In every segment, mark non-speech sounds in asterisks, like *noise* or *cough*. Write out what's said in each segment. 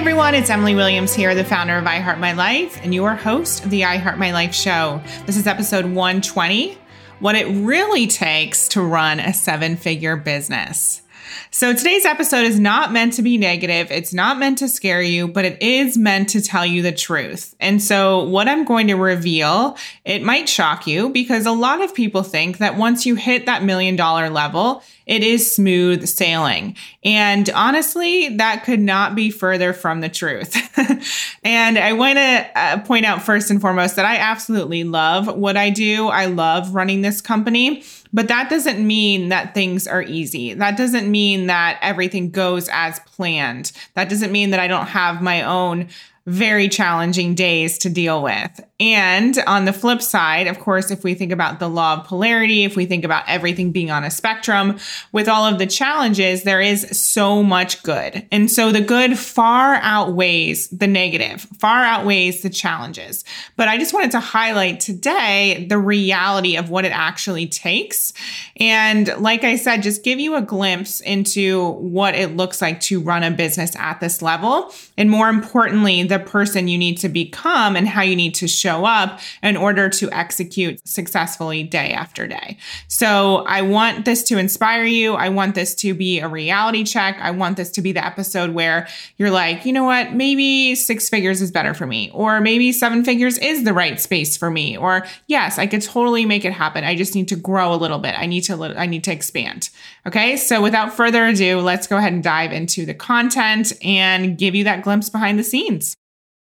everyone, it's Emily Williams here, the founder of iHeart My Life and your host of the iHeart My Life show. This is episode 120 What It Really Takes to Run a Seven Figure Business. So today's episode is not meant to be negative. It's not meant to scare you, but it is meant to tell you the truth. And so what I'm going to reveal, it might shock you because a lot of people think that once you hit that million dollar level, it is smooth sailing. And honestly, that could not be further from the truth. *laughs* and I want to uh, point out first and foremost that I absolutely love what I do. I love running this company. But that doesn't mean that things are easy. That doesn't mean that everything goes as planned. That doesn't mean that I don't have my own very challenging days to deal with. And on the flip side, of course, if we think about the law of polarity, if we think about everything being on a spectrum, with all of the challenges, there is so much good. And so the good far outweighs the negative, far outweighs the challenges. But I just wanted to highlight today the reality of what it actually takes. And like I said, just give you a glimpse into what it looks like to run a business at this level. And more importantly, the person you need to become and how you need to show show up in order to execute successfully day after day. So I want this to inspire you. I want this to be a reality check. I want this to be the episode where you're like, you know what? Maybe six figures is better for me, or maybe seven figures is the right space for me, or yes, I could totally make it happen. I just need to grow a little bit. I need to, I need to expand. Okay. So without further ado, let's go ahead and dive into the content and give you that glimpse behind the scenes.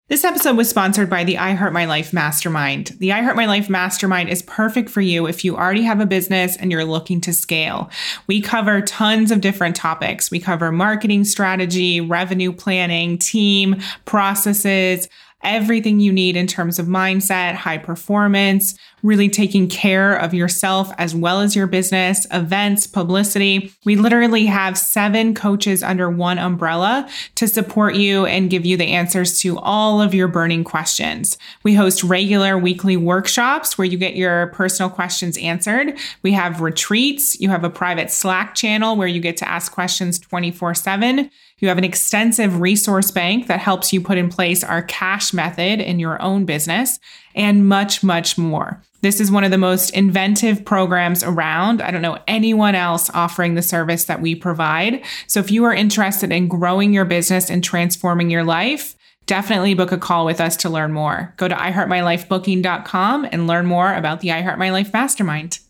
This episode was sponsored by the I Heart My Life Mastermind. The I Heart My Life Mastermind is perfect for you if you already have a business and you're looking to scale. We cover tons of different topics. We cover marketing strategy, revenue planning, team, processes, everything you need in terms of mindset, high performance, really taking care of yourself as well as your business, events, publicity. We literally have seven coaches under one umbrella to support you and give you the answers to all of your burning questions. We host regular weekly workshops where you get your personal questions answered. We have retreats. You have a private Slack channel where you get to ask questions 24 7. You have an extensive resource bank that helps you put in place our cash method in your own business and much, much more. This is one of the most inventive programs around. I don't know anyone else offering the service that we provide. So if you are interested in growing your business and transforming your life, definitely book a call with us to learn more. Go to iheartmylifebooking.com and learn more about the iHeartMyLife Mastermind.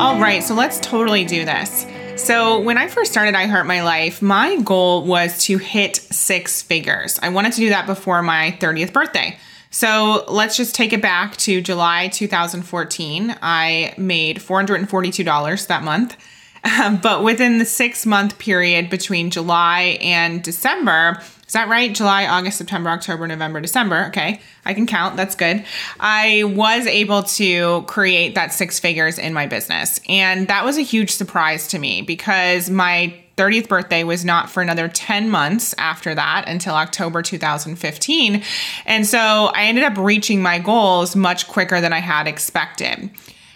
All right, so let's totally do this. So, when I first started I Heart My Life, my goal was to hit six figures. I wanted to do that before my 30th birthday. So, let's just take it back to July 2014. I made $442 that month. *laughs* But within the six month period between July and December, is that right? July, August, September, October, November, December. Okay. I can count. That's good. I was able to create that six figures in my business. And that was a huge surprise to me because my 30th birthday was not for another 10 months after that until October 2015. And so I ended up reaching my goals much quicker than I had expected.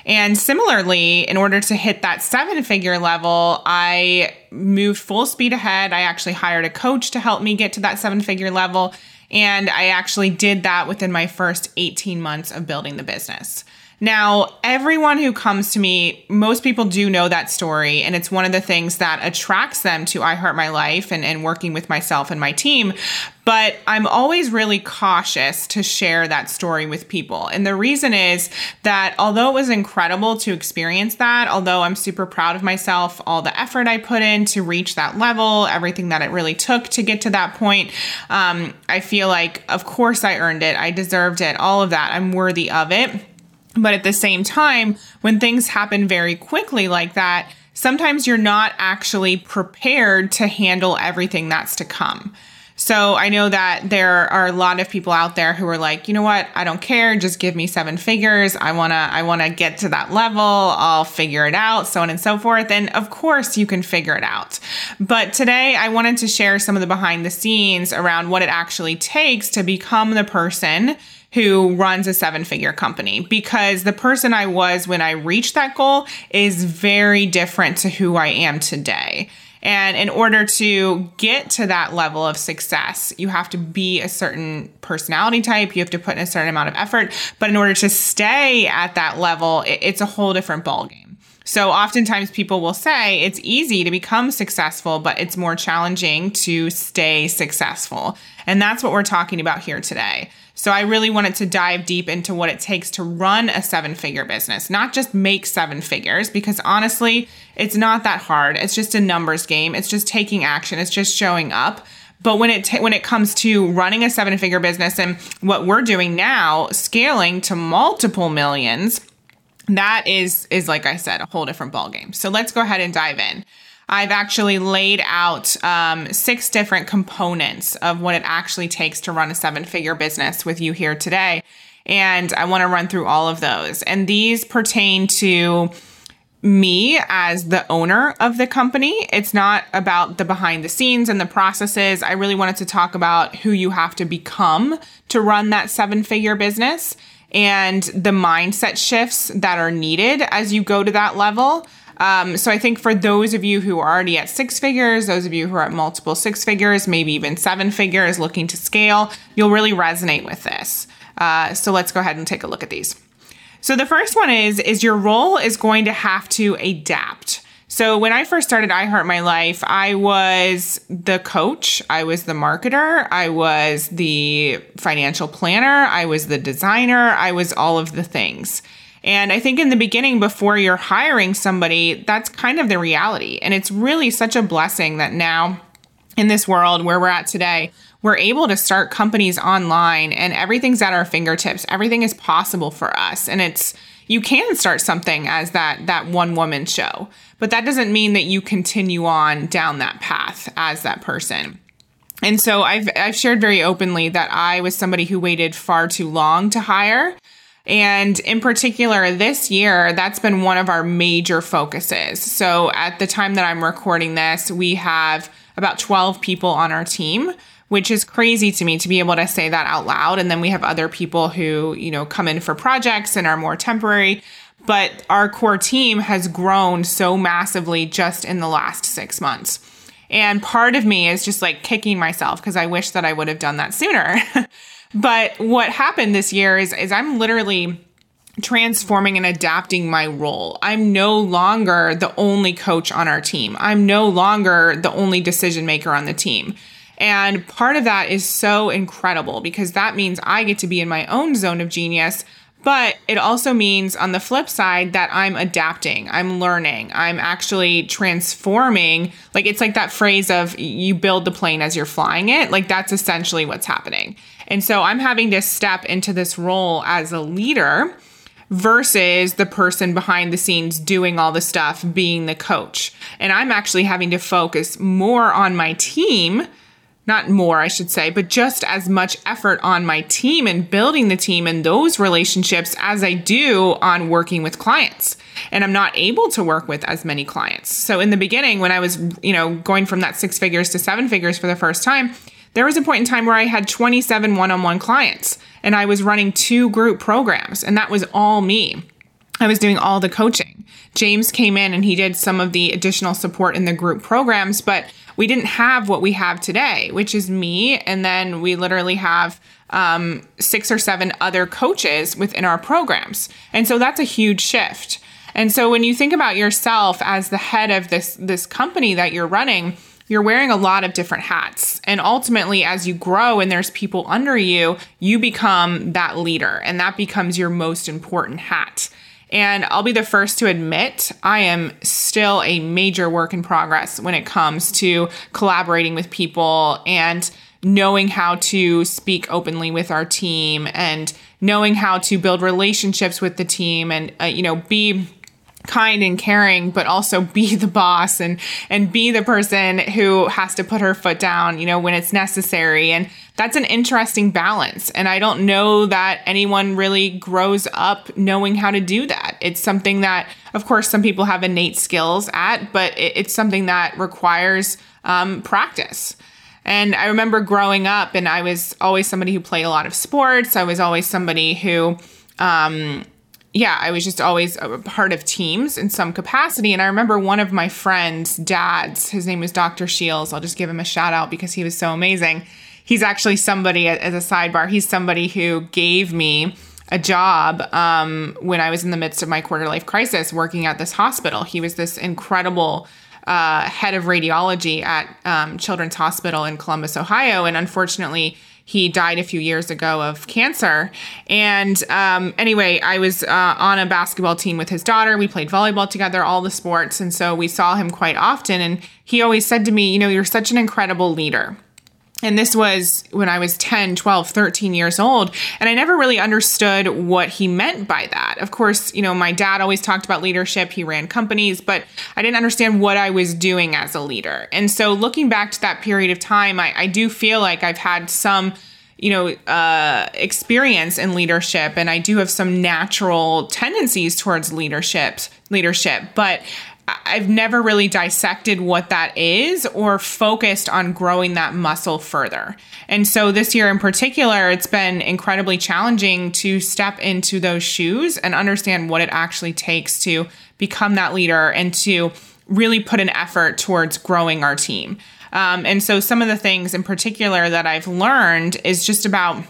And similarly, in order to hit that seven figure level, I moved full speed ahead. I actually hired a coach to help me get to that seven figure level. And I actually did that within my first 18 months of building the business. Now, everyone who comes to me, most people do know that story. And it's one of the things that attracts them to I Heart My Life and, and working with myself and my team. But I'm always really cautious to share that story with people. And the reason is that although it was incredible to experience that, although I'm super proud of myself, all the effort I put in to reach that level, everything that it really took to get to that point, um, I feel like, of course, I earned it. I deserved it. All of that. I'm worthy of it. But at the same time, when things happen very quickly like that, sometimes you're not actually prepared to handle everything that's to come. So I know that there are a lot of people out there who are like, you know what? I don't care. Just give me seven figures. I want to I want to get to that level. I'll figure it out, so on and so forth. And of course, you can figure it out. But today I wanted to share some of the behind the scenes around what it actually takes to become the person who runs a seven figure company because the person I was when I reached that goal is very different to who I am today. And in order to get to that level of success, you have to be a certain personality type. You have to put in a certain amount of effort. But in order to stay at that level, it's a whole different ballgame. So oftentimes people will say it's easy to become successful, but it's more challenging to stay successful. And that's what we're talking about here today. So I really wanted to dive deep into what it takes to run a seven figure business, not just make seven figures, because honestly, it's not that hard. It's just a numbers game. It's just taking action. It's just showing up. But when it when it comes to running a seven figure business and what we're doing now, scaling to multiple millions, that is is like I said, a whole different ballgame. So let's go ahead and dive in. I've actually laid out um, six different components of what it actually takes to run a seven figure business with you here today. And I want to run through all of those. And these pertain to me as the owner of the company. It's not about the behind the scenes and the processes. I really wanted to talk about who you have to become to run that seven figure business and the mindset shifts that are needed as you go to that level. Um, so I think for those of you who are already at six figures, those of you who are at multiple six figures, maybe even seven figures looking to scale, you'll really resonate with this. Uh, so let's go ahead and take a look at these. So the first one is is your role is going to have to adapt. So when I first started I Heart My Life, I was the coach, I was the marketer, I was the financial planner, I was the designer, I was all of the things. And I think in the beginning, before you're hiring somebody, that's kind of the reality. And it's really such a blessing that now in this world where we're at today, we're able to start companies online and everything's at our fingertips. Everything is possible for us. And it's, you can start something as that that one woman show but that doesn't mean that you continue on down that path as that person and so I've, I've shared very openly that I was somebody who waited far too long to hire. And in particular, this year, that's been one of our major focuses. So at the time that I'm recording this, we have about 12 people on our team, which is crazy to me to be able to say that out loud. And then we have other people who, you know, come in for projects and are more temporary. But our core team has grown so massively just in the last six months. And part of me is just like kicking myself because I wish that I would have done that sooner. *laughs* but what happened this year is, is I'm literally transforming and adapting my role. I'm no longer the only coach on our team. I'm no longer the only decision maker on the team. And part of that is so incredible because that means I get to be in my own zone of genius but it also means on the flip side that I'm adapting, I'm learning, I'm actually transforming. Like it's like that phrase of you build the plane as you're flying it. Like that's essentially what's happening. And so I'm having to step into this role as a leader versus the person behind the scenes doing all the stuff, being the coach. And I'm actually having to focus more on my team not more, I should say, but just as much effort on my team and building the team and those relationships as I do on working with clients. And I'm not able to work with as many clients. So in the beginning, when I was, you know, going from that six figures to seven figures for the first time, there was a point in time where I had 27 one on one clients and I was running two group programs, and that was all me. I was doing all the coaching. James came in and he did some of the additional support in the group programs, but we didn't have what we have today, which is me. And then we literally have um, six or seven other coaches within our programs. And so that's a huge shift. And so when you think about yourself as the head of this, this company that you're running, you're wearing a lot of different hats. And ultimately, as you grow and there's people under you, you become that leader, and that becomes your most important hat. And I'll be the first to admit I am still a major work in progress when it comes to collaborating with people and knowing how to speak openly with our team and knowing how to build relationships with the team and uh, you know be kind and caring but also be *laughs* the boss and and be the person who has to put her foot down you know when it's necessary. And that's an interesting balance. And i don't know that anyone really grows up knowing how to do that. It's something that of course some people have innate skills at but it's something that requires um, practice. And i remember growing up and i was always somebody who played a lot of sports. I was always somebody who um, yeah, I was just always a part of teams in some capacity. And I remember one of my friends' dads, his name was Dr. Shields. I'll just give him a shout out because he was so amazing. He's actually somebody, as a sidebar, he's somebody who gave me a job um, when I was in the midst of my quarter life crisis working at this hospital. He was this incredible uh, head of radiology at um, Children's Hospital in Columbus, Ohio. And unfortunately, he died a few years ago of cancer. And um, anyway, I was uh, on a basketball team with his daughter. We played volleyball together, all the sports. And so we saw him quite often. And he always said to me, You know, you're such an incredible leader. And this was when I was 10, 12, 13 years old. And I never really understood what he meant by that. Of course, you know, my dad always talked about leadership. He ran companies, but I didn't understand what I was doing as a leader. And so looking back to that period of time, I, I do feel like I've had some you know uh, experience in leadership and i do have some natural tendencies towards leadership leadership but I've never really dissected what that is or focused on growing that muscle further. And so this year in particular, it's been incredibly challenging to step into those shoes and understand what it actually takes to become that leader and to really put an effort towards growing our team. Um, and so some of the things in particular that I've learned is just about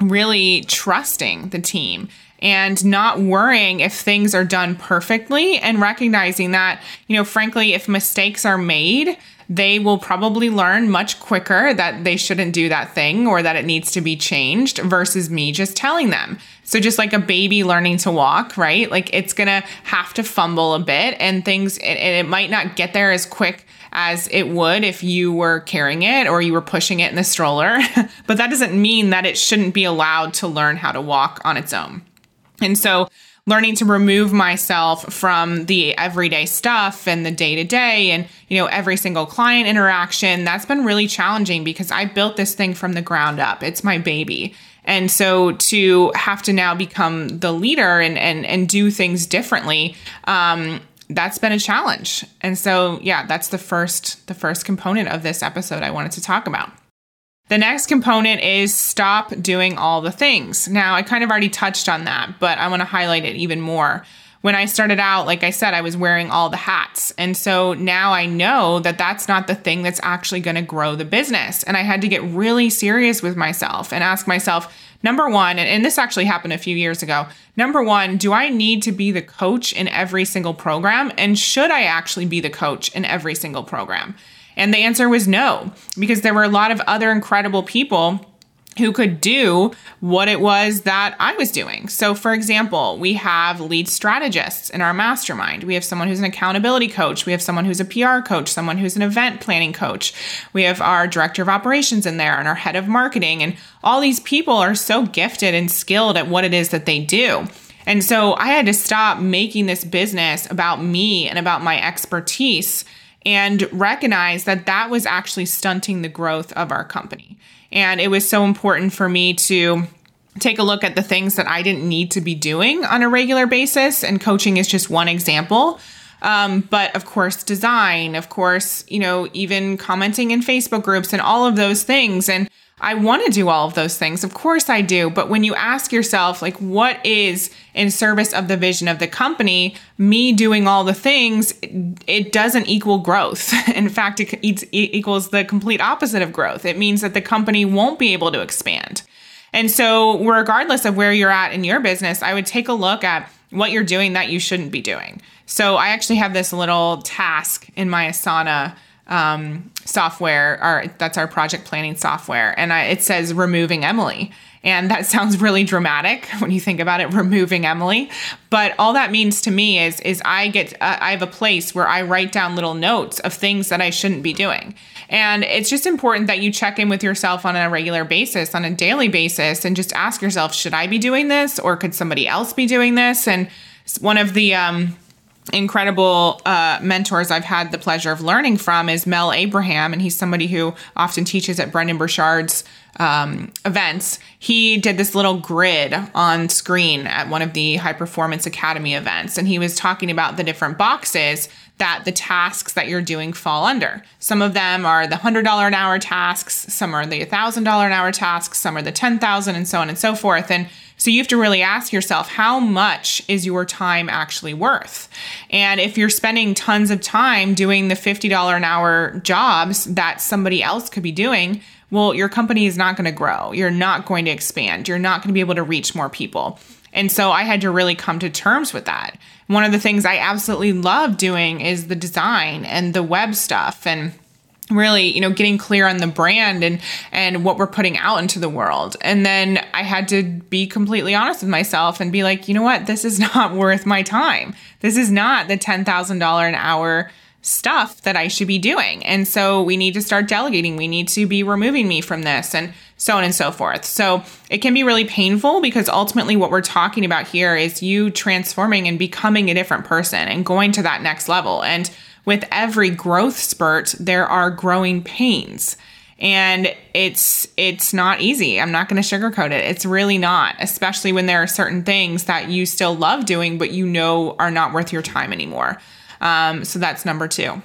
really trusting the team and not worrying if things are done perfectly and recognizing that, you know, frankly, if mistakes are made, they will probably learn much quicker that they shouldn't do that thing or that it needs to be changed versus me just telling them. So just like a baby learning to walk, right? Like it's to have to fumble a bit and things and it might not get there as quick as it would if you were carrying it or you were pushing it in the stroller. *laughs* but that doesn't mean that it shouldn't be allowed to learn how to walk on its own. And so learning to remove myself from the everyday stuff and the day to day and you know every single client interaction that's been really challenging because i built this thing from the ground up it's my baby and so to have to now become the leader and and, and do things differently um, that's been a challenge and so yeah that's the first the first component of this episode i wanted to talk about the next component is stop doing all the things. Now, I kind of already touched on that, but I want to highlight it even more. When I started out, like I said, I was wearing all the hats. And so now I know that that's not the thing that's actually going to grow the business. And I had to get really serious with myself and ask myself, number one, and, this actually happened a few years ago. Number one, do I need to be the coach in every single program? And should I actually be the coach in every single program? And the answer was no, because there were a lot of other incredible people who could do what it was that I was doing. So, for example, we have lead strategists in our mastermind. We have someone who's an accountability coach. We have someone who's a PR coach, someone who's an event planning coach. We have our director of operations in there and our head of marketing. And all these people are so gifted and skilled at what it is that they do. And so I had to stop making this business about me and about my expertise and recognize that that was actually stunting the growth of our company. And it was so important for me to take a look at the things that I didn't need to be doing on a regular basis. And coaching is just one example. Um, but of course, design, of course, you know, even commenting in Facebook groups and all of those things. And I want to do all of those things. Of course I do. But when you ask yourself, like, what is in service of the vision of the company, me doing all the things, it doesn't equal growth. *laughs* In fact, it equals the complete opposite of growth. It means that the company won't be able to expand. And so, regardless of where you're at in your business, I would take a look at what you're doing that you shouldn't be doing. So, I actually have this little task in my Asana um, software, our, that's our project planning software. And I, it says removing Emily. And that *laughs* sounds really dramatic when you think about it, removing Emily. But all that means to me is, is I get, uh, I have a place where I write down little notes of things that I shouldn't be doing. And it's just important that you check in with yourself on a regular basis, on a daily basis, and just ask yourself, should I be doing this or could somebody else be doing this? And one of the, um, incredible uh, mentors I've had the pleasure of learning from is Mel Abraham, and he's somebody who often teaches at Brendon Burchard's um, events. He did this little grid on screen at one of the High Performance Academy events, and he was talking about the different boxes that the tasks that you're doing fall under. Some of them are the $100 an hour tasks, some are the $1,000 an hour tasks, some are the 10,000 and so on and so forth. And So you have to really ask yourself, how much is your time actually worth? And if you're spending tons of time doing the $50 an hour jobs that somebody else could be doing, well, your company is not going to grow. You're not going to expand. You're not going to be able to reach more people. And so I had to really come to terms with that. One of the things I absolutely love doing is the design and the web stuff and really you know getting clear on the brand and and what we're putting out into the world. And then i had to be completely honest with myself and be like you know what? This is *laughs* not worth my time. This is not the $10000 an hour stuff that i should be doing. And so we need to start delegating. We need to be removing me from this and so on and so forth. So it can be really painful because ultimately what we're talking about here is you transforming and becoming a different person and going to that next level. And with every growth spurt, there are growing pains. And it's it's not easy. I'm not going to sugarcoat it. It's really not, especially when there are certain things that you still love doing, but you know are not worth your time anymore. Um, so that's number two.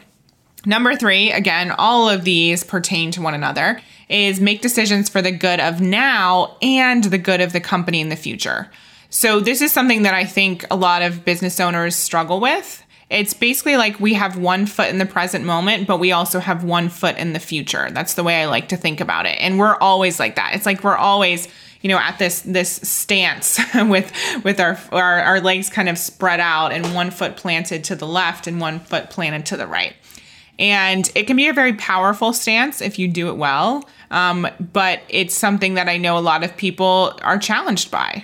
Number three, again, all of these pertain to one another, is make decisions for the good of now and the good of the company in the future. So, this is something that I think a lot of business owners struggle with. It's basically like we have one foot in the present moment, but we also have one foot in the future. That's the way I like to think about it. And we're always like that. It's like we're always you know at this this stance *laughs* with with our, our our legs kind of spread out and one foot planted to the left and one foot planted to the right and it can be a very powerful stance if you do it well um, but it's something that i know a lot of people are challenged by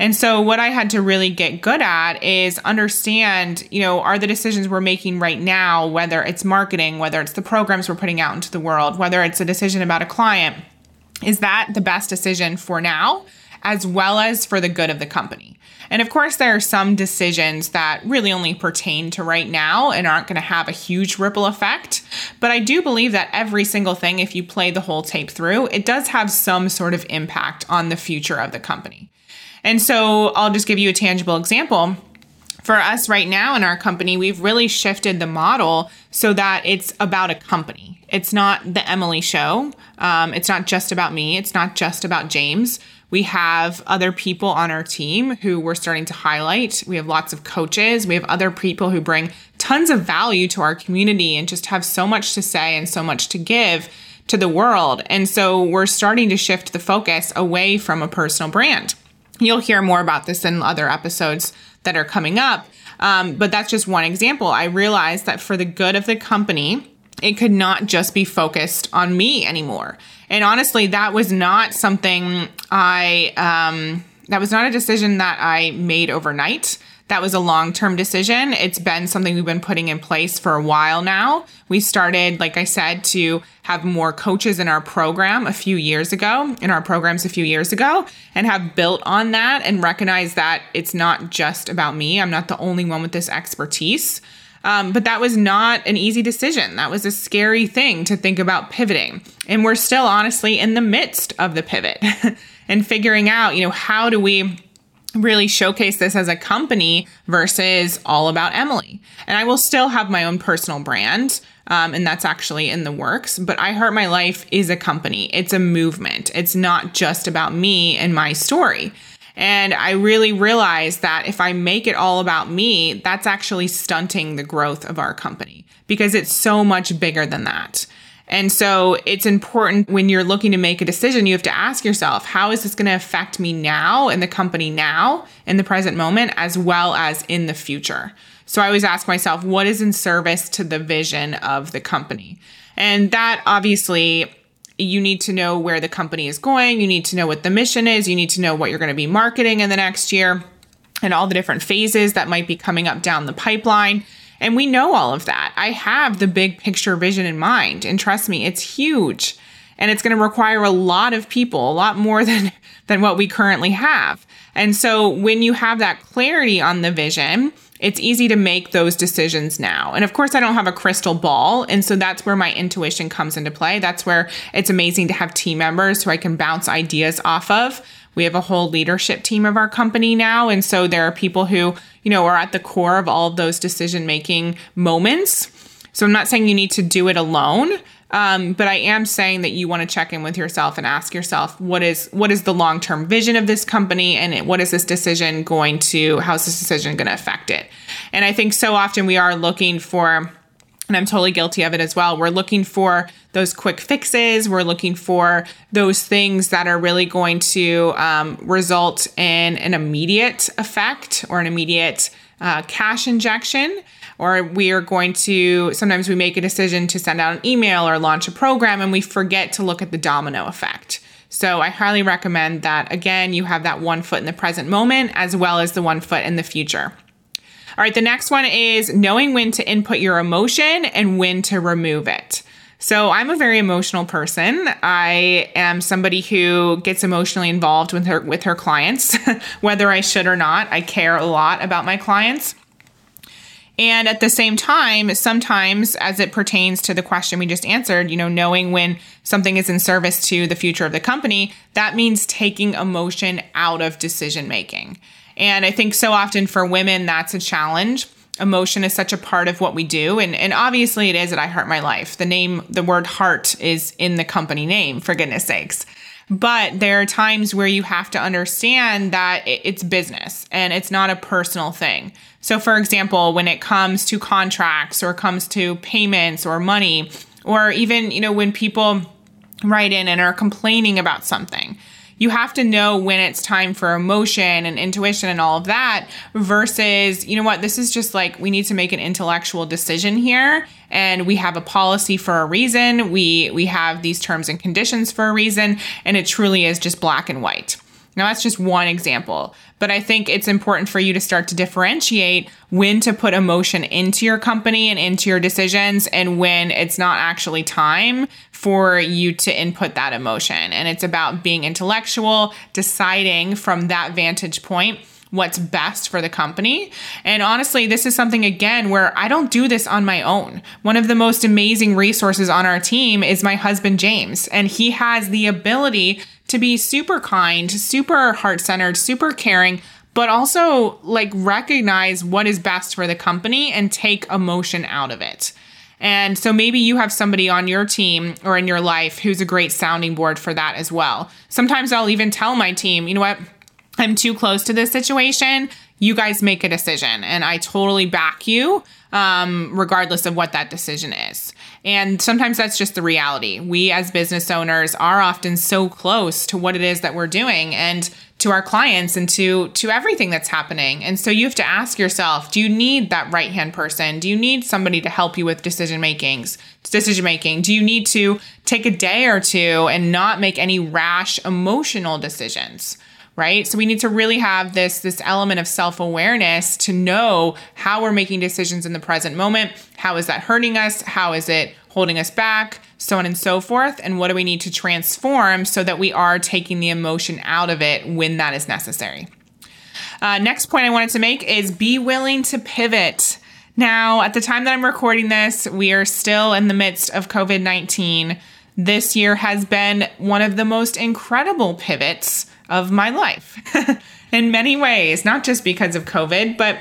and so what I had to really get good at is understand, you know, are the decisions we're making right now, whether it's marketing, whether it's the programs we're putting out into the world, whether it's a decision about a client, is that the best decision for now? as well as for the good of the company. And of course, there are some decisions that really only pertain to right now and aren't going to have a huge ripple effect. But I do believe that every single thing, if you play the whole tape through, it does have some sort of impact on the future of the company. And so I'll just give you a tangible example. For us right now in our company, we've really shifted the model so that it's about a company. It's not the Emily show. Um, it's not just about me. It's not just about James. We have other people on our team who we're starting to highlight. We have lots of coaches. We have other people who bring tons of value to our community and just have so much to say and so much to give to the world. And so we're starting to shift the focus away from a personal brand. You'll hear more about this in other episodes that are coming up. Um, but that's just one example. I realized that for the good of the company, it could not just be focused on me anymore. And honestly, that was not something I, um, that was not a decision that I made overnight. That was a long term decision. It's been something we've been putting in place for a while now. We started, like I said, to have more coaches in our program a few years ago, in our programs a few years ago, and have built on that and recognize that it's not just about me. I'm not the only one with this expertise. Um, but that was not an easy decision. That was a scary thing to think about pivoting. And we're still honestly in the midst of the pivot *laughs* and figuring out, you know, how do we really showcase this as a company versus all about Emily. And I will still have my own personal brand. Um, and that's actually in the works. But I Heart My Life is a company, it's a movement. It's not just about me and my story. And I really realized that if I make it all about me, that's actually stunting the growth of our company because it's so much bigger than that. And so it's important when you're looking to make a decision, you have to ask yourself, how is this going to affect me now in the company now, in the present moment, as well as in the future? So I always ask myself, what is in service to the vision of the company? And that obviously you need to know where the company is going. You need to know what the mission is. You need to know what you're going to be marketing in the next year and all the different phases that might be coming up down the pipeline. And we know all of that. I have the big picture vision in mind. And trust me, it's huge. And it's going to require a lot of people, a lot more *laughs* than, than what we currently have. And so when you have that clarity on the vision, it's easy to make those decisions now. And of course, I don't have a crystal ball. And so that's where my intuition comes into play. That's where it's amazing to have team members who I can bounce ideas off of. We have a whole leadership team of our company now. And so there are people who, you know, are at the core of all of those decision making moments. So I'm not saying you need to do it alone, Um, but I am saying that you want to check in with yourself and ask yourself what is what is the long term vision of this company and what is this decision going to how's this decision going to affect it? And I think so often we are looking for and I'm totally guilty of it as well. We're looking for those quick fixes. We're looking for those things that are really going to um, result in an immediate effect or an immediate uh, cash injection. Or we are going to sometimes we make a decision to send out an email or launch a program and we forget to look at the domino effect. So I highly recommend that again, you have that one foot in the present moment as well as the one foot in the future. All right, the next one is knowing when to input your emotion and when to remove it. So I'm a very emotional person. I am somebody who gets emotionally involved with her with her clients, *laughs* whether I should or not. I care a lot about my clients. And at the same time, sometimes as it pertains to the question we just answered, you know, knowing when something is in service to the future of the company, that means taking emotion out of decision making. And I think so often for women, that's a challenge. Emotion is such a part of what we do. And, and obviously it is at I Heart My Life. The name, the word heart is in the company name, for goodness sakes. But there are times where you have to understand that it's business and it's not a personal thing. So, for example, when it comes to contracts or comes to payments or money, or even, you know, when people write in and are complaining about something, you have to know when it's time for emotion and intuition and all of that versus, you know what, this is just like we need to make an intellectual decision here and we have a policy for a reason. We we have these terms and conditions for a reason and it truly is just black and white. Now, that's just one example, but I think it's important for you to start to differentiate when to put emotion into your company and into your decisions and when it's not actually time for you to input that emotion. And it's about being intellectual, deciding from that vantage point what's best for the company. And honestly, this is something again where I don't do this on my own. One of the most amazing resources on our team is my husband, James, and he has the ability to be super kind, super heart centered, super caring. But also, like, recognize what is best for the company and take emotion out of it. And so maybe you have somebody on your team or in your life who's a great sounding board for that as well. Sometimes I'll even tell my team, you know what? I'm too close to this situation. You guys make a decision, and I totally back you, um, regardless of what that decision is. And sometimes that's just the reality. We as business owners are often so close to what it is that we're doing and to our clients and to to everything that's happening. And so you have to ask yourself, do you need that right-hand person? Do you need somebody to help you with decision makings? Decision making? Do you need to take a day or two and not make any rash emotional decisions? Right? So we need to really have this this element of self-awareness to know how we're making decisions in the present moment. How is that hurting us? How is it holding us back? So on and so forth. And what do we need to transform so that we are taking the emotion out of it when that is necessary? Uh, next point I wanted to make is be willing to pivot. Now, at the time that I'm recording this, we are still in the midst of COVID 19. This year has been one of the most incredible pivots of my life *laughs* in many ways, not just because of COVID, but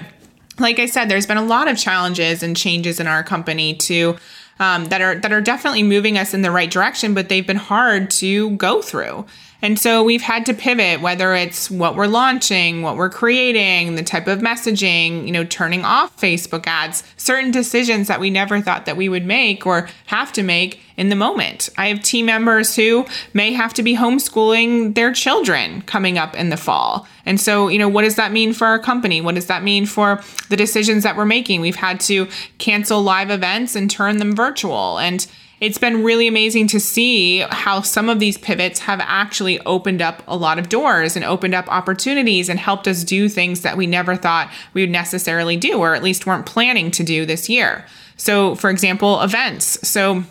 like I said, there's been a lot of challenges and changes in our company to um, that are that are definitely moving us in the right direction, but they've been hard to go through. And so we've had to pivot, whether it's what we're launching, what we're creating, the type of messaging, you know, turning off Facebook ads, certain decisions that we never thought that we would make or have to make in the moment. I have team members who may have to be homeschooling their children coming up in the fall. And so, you know, what does that mean for our company? What does that mean for the decisions that we're making? We've had to cancel live events and turn them virtual. And it's been really amazing to see how some of these pivots have actually opened up a lot of doors and opened up opportunities and helped us do things that we never thought we would necessarily do, or at least weren't planning to do this year. So, for example, events. So,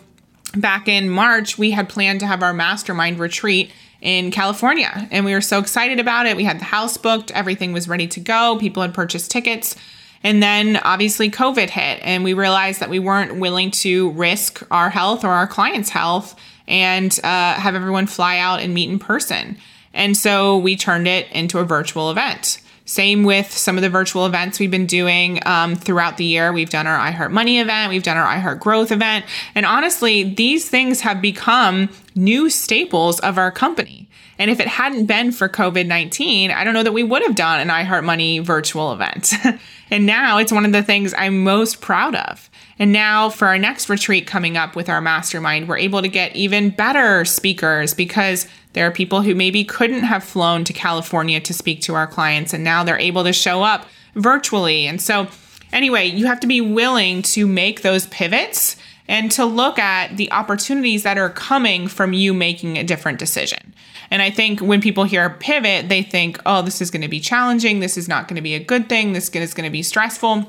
back in March, we had planned to have our mastermind retreat in California, and we were so excited about it. We had the house booked, everything was ready to go, people had purchased tickets. And then obviously COVID hit, and we realized that we weren't willing to risk our health or our clients' health and uh, have everyone fly out and meet in person. And so we turned it into a virtual event. Same with some of the virtual events we've been doing um, throughout the year. We've done our iHeart Money event, we've done our iHeart Growth event. And honestly, these things have become new staples of our company. And if it hadn't been for COVID 19, I don't know that we would have done an iHeart Money virtual event. *laughs* and now it's one of the things I'm most proud of. And now for our next retreat coming up with our mastermind, we're able to get even better speakers because there are people who maybe couldn't have flown to California to speak to our clients, and now they're able to show up virtually. And so, anyway, you have to be willing to make those pivots and to look at the opportunities that are coming from you making a different decision. And I think when people hear pivot, they think, oh, this is going to be challenging. This is not going to be a good thing. This is going to be stressful.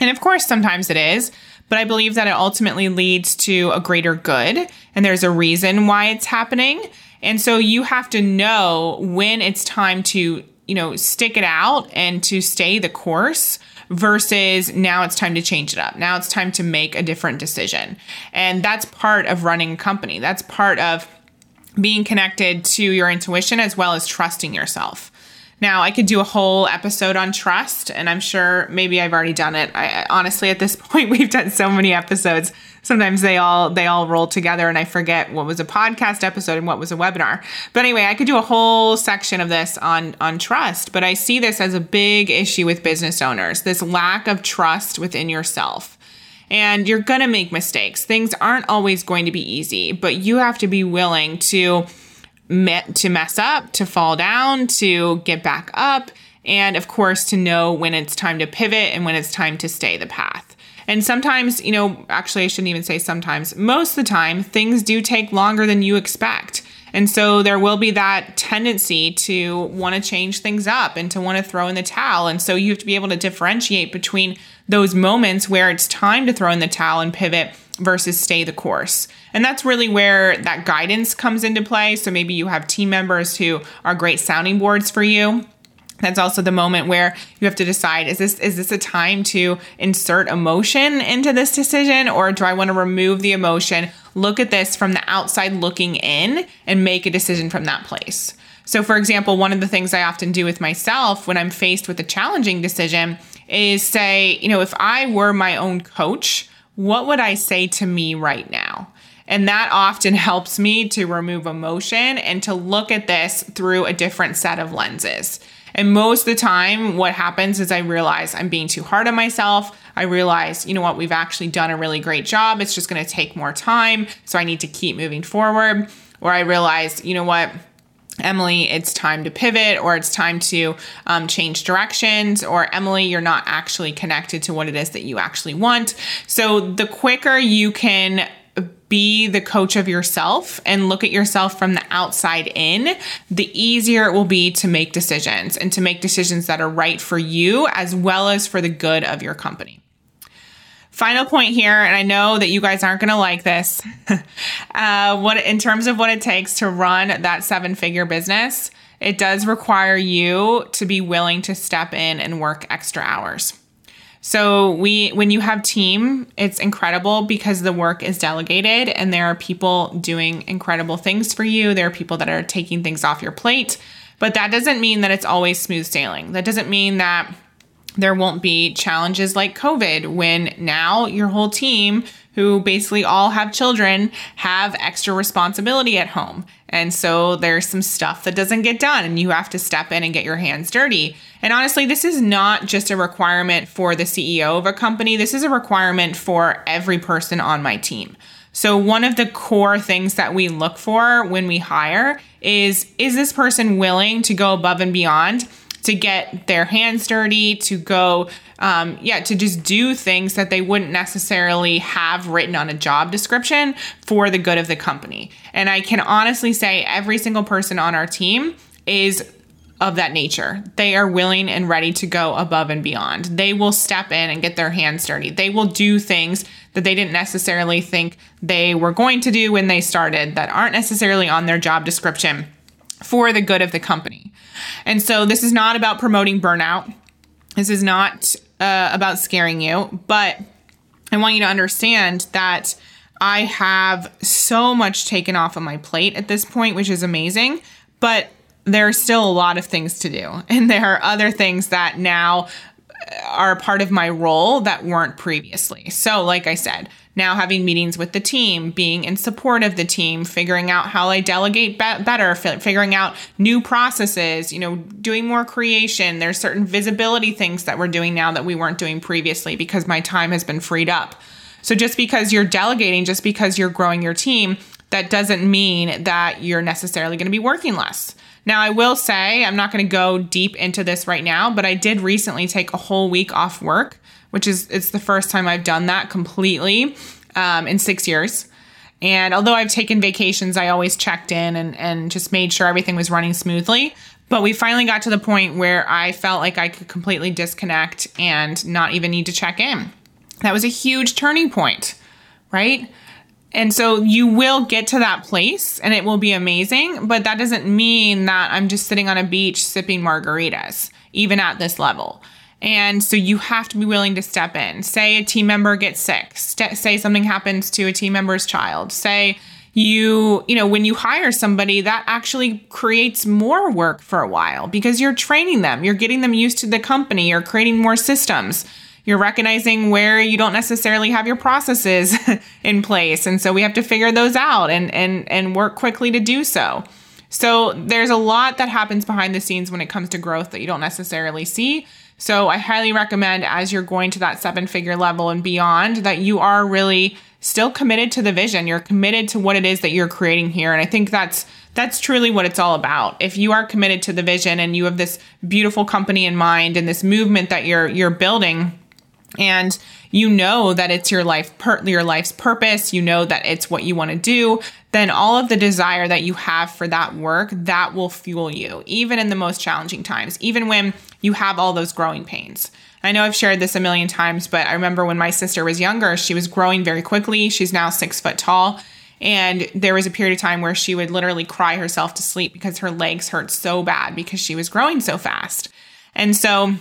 And of course, sometimes it is but I believe that it ultimately leads to a greater good and there's a reason why it's happening. And so you have to know when it's time to, you know, stick it out and to stay the course versus now it's time to change it up. Now it's time to make a different decision. And that's part of running a company. That's part of being connected to your intuition as well as trusting yourself. Now, I could do a whole episode on trust, and I'm sure maybe I've already done it. I, honestly, at this *laughs* point, we've done so many episodes. Sometimes they all they all roll together, and I forget what was a podcast episode and what was a webinar. But anyway, I could do a whole section of this on on trust. But I see this as a big issue with business owners: this lack of trust within yourself and you're going to make mistakes. Things aren't always going to be easy, but you have to be willing to to mess up, to fall down, to get back up, and of course, to know when it's time to pivot and when it's time to stay the path. And sometimes, you know, actually, I shouldn't even say sometimes, most of the time, things do take longer than you expect. And so there will be that tendency to want to change things up and to want to throw in the towel. And so you have to be able to differentiate between those moments where it's time to throw in the towel and pivot versus stay the course. And that's really where that guidance comes into play. So maybe you have team members who are great sounding boards for you. That's also the moment where you have to decide is this is this a time to insert emotion into this decision or do I want to remove the emotion, look at this from the outside looking in and make a decision from that place. So for example, one of the things I often do with myself when I'm faced with a challenging decision is say, you know, if I were my own coach, what would I say to me right now? And that often *laughs* helps me to remove emotion and to look at this through a different set of lenses. And most of the time, what happens is I realize I'm being too hard on myself. I realize, you know what, we've actually done a really great job. It's just going to take more time. So I need to keep moving forward. Or I realize, you know what, Emily, it's time to pivot or it's time to um, change directions, or Emily, you're not actually connected to what it is that you actually want. So the quicker you can be the coach of yourself and look at yourself from the outside in, the easier it will be to make decisions and to make decisions that are right for you as well as for the good of your company. Final point here, and I know that you guys aren't going to like this. *laughs* uh, what in terms of what it takes to run that seven figure business, it does require you to be willing to step in and work extra hours. So we when you have team, it's incredible because the work is delegated and there are people doing incredible things for you. There are people that are taking things off your plate. But that doesn't mean that it's always smooth sailing. That doesn't mean that there won't be challenges like COVID when now your whole team, who basically all have children, have extra responsibility at home. And so there's some stuff that doesn't get done and you have to step in and get your hands dirty. And honestly, this is not just a requirement for the CEO of a company, this is a requirement for every person on my team. So, one of the core things that we look for when we hire is is this person willing to go above and beyond to get their hands dirty, to go, um, yeah, to just do things that they wouldn't necessarily have written on a job description for the good of the company. And I can honestly say every single person on our team is of that nature. They are willing and ready to go above and beyond. They will step in and get their hands dirty. They will do things that they didn't necessarily think they were going to do when they started that aren't necessarily on their job description for the good of the company. And so this is not about promoting burnout. This is not uh, about scaring you, but I want you to understand that I have so much taken off of my plate at this point, which is amazing. But there are still a lot of things to do. *laughs* And there are other things that now are part of my role that weren't previously. So, like I said, now having meetings with the team, being in support of the team, figuring out how I delegate be- better, figuring out new processes, you know, doing more creation. There's certain visibility things that we're doing now that we weren't doing previously because my time has been freed up. So just because you're delegating, just because you're growing your team, that doesn't mean that you're necessarily going to be working less. Now, I will say, I'm not going to go deep into this right now, but I did recently take a whole week off work, which is it's the first time I've done that completely um, in six years. And although I've taken vacations, I always checked in and, and just made sure everything was running smoothly. But we finally got to the point where I felt like I could completely disconnect and not even need to check in. That was a huge turning point, right? And so you will get to that place and it will be amazing, but that doesn't mean that I'm just sitting on a beach sipping margaritas, even at this level. And so you have to be willing to step in. Say a team member gets sick, St- say something happens to a team member's child, say you, you know, when you hire somebody, that actually creates more work for a while because you're training them, you're getting them used to the company, you're creating more systems. You're recognizing where you don't necessarily have your processes *laughs* in place. And so we have to figure those out and and and work quickly to do so. So there's a lot that happens behind the scenes when it comes to growth that you don't necessarily see so i highly recommend as you're going to that seven figure level and beyond that you are really still committed to the vision you're committed to what it is that you're creating here and i think that's that's truly what it's all about. If you are committed to the vision and you have this beautiful company in mind and this movement that you're you're building, and you know that it's your life per- your life's purpose you know that it's what you want to do then all of the desire that you have for that work that will fuel you even in the most challenging times even when you have all those growing pains I know I've shared this a million times, but I remember when my sister was younger, she was growing very quickly. She's now six foot tall. And there was a period of time where she would literally cry herself to sleep because her legs hurt so bad because she was growing so fast. And so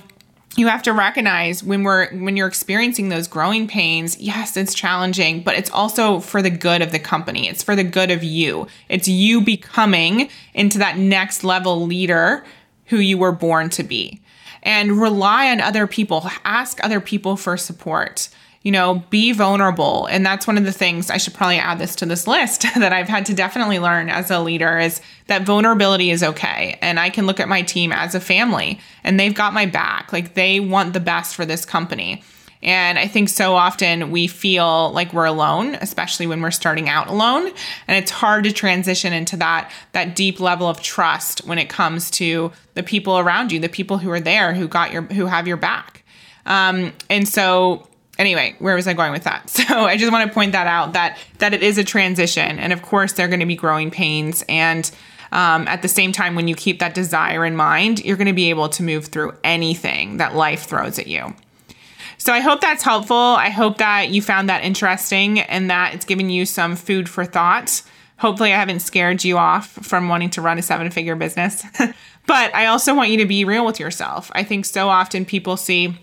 you have to recognize when we're when you're experiencing those growing pains yes it's challenging but it's also for the good of the company. It's for the good of you. It's you becoming into that next level leader who you were born to be. And rely on other people. Ask other people for support you know, be vulnerable. And that's one of the things I should probably add this to this list *laughs* that I've had to definitely learn as a leader is that vulnerability is okay. And I can look at my team as a family and they've got my back. Like they want the best for this company. And I think so often we feel like we're alone, especially when we're starting out alone. And it's hard to transition into that, that deep level of trust when it comes to the people around you, the people who are there, who got your, who have your back. Um, and so anyway, where was I going with that? *laughs* So I just want to point that out that that it is a transition, and of course there are going to be growing pains, and um, at the same time, when you keep that desire in mind, you're going to be able to move through anything that life throws at you. So I hope that's helpful. I hope that you found that interesting and that it's given you some food for thought. Hopefully, I haven't scared you off from wanting to run a seven figure business. *laughs* but I also want you to be real with yourself. I think so often people see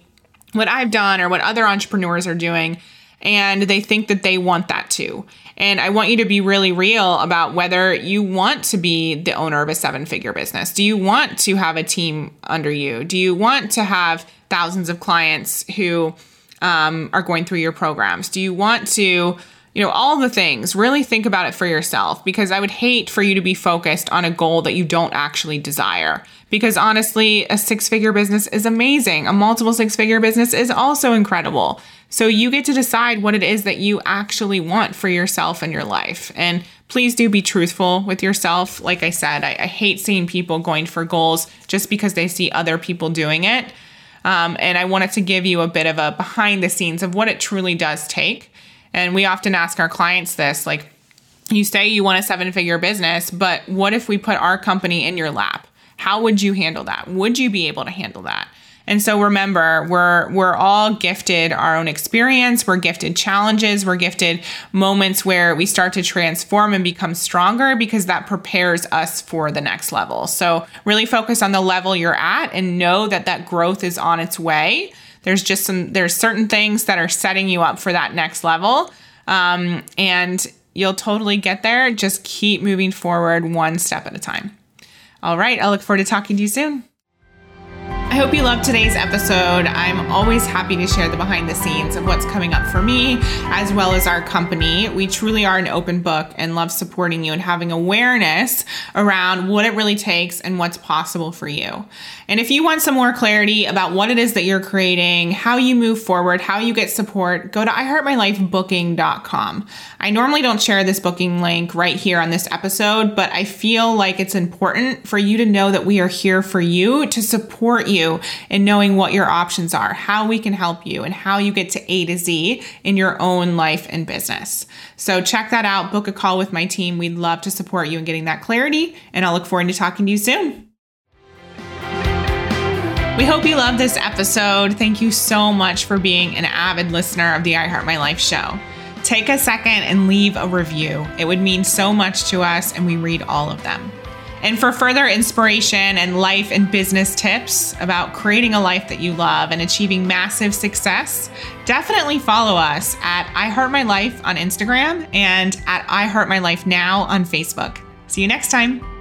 what I've done or what other entrepreneurs are doing, and they think that they want that too. And I want you to be really real about whether you want to be the owner of a seven figure business. Do you want to have a team under you? Do you want to have thousands of clients who um, are going through your programs? Do you want to you know, all the things. Really think about it for yourself because I would hate for you to be focused on a goal that you don't actually desire. Because honestly, a six figure business is amazing. A multiple six figure business is also incredible. So you get to decide what it is that you actually want for yourself and your life. And please do be truthful with yourself. Like I said, I, I hate seeing people going for goals just because they see other people doing it. Um, and I wanted to give you a bit of a behind the scenes of what it truly does take and we often ask our clients this like, you say you want a seven figure business, but what if we put our company in your lap? How would you handle that? Would you be able to handle that? And so remember, we're we're all gifted our own experience, we're gifted challenges, we're gifted moments where we start to transform and become stronger because that prepares us for the next level. So really focus on the level you're at and know that that growth is on its way there's just some, there's certain things that are setting you up for that next level. Um, and you'll totally get there. Just keep moving forward one step at a time. All right, I look forward to talking to you soon. I hope you loved today's episode. I'm always happy to share the behind the scenes of what's coming up for me as well as our company. We truly are an open book and love supporting you and having awareness around what it really takes and what's possible for you. And if you want some more clarity about what it is that you're creating, how you move forward, how you get support, go to iheartmylifebooking.com. I normally don't share this booking link right here on this episode, but I feel like it's important for you to know that we are here for you to support you in knowing what your options are, how we can help you, and how you get to A to Z in your own life and business. So check that out, book a call with my team. We'd love to support you in getting that clarity, and I'll look forward to talking to you soon. We hope you loved this episode. Thank you so much for being an avid listener of the iHeart My Life show. Take a second and leave a review. It would mean so much to us, and we read all of them. And for further inspiration and life and business tips about creating a life that you love and achieving massive success, definitely follow us at I Heart My Life on Instagram and at I Heart My Life Now on Facebook. See you next time.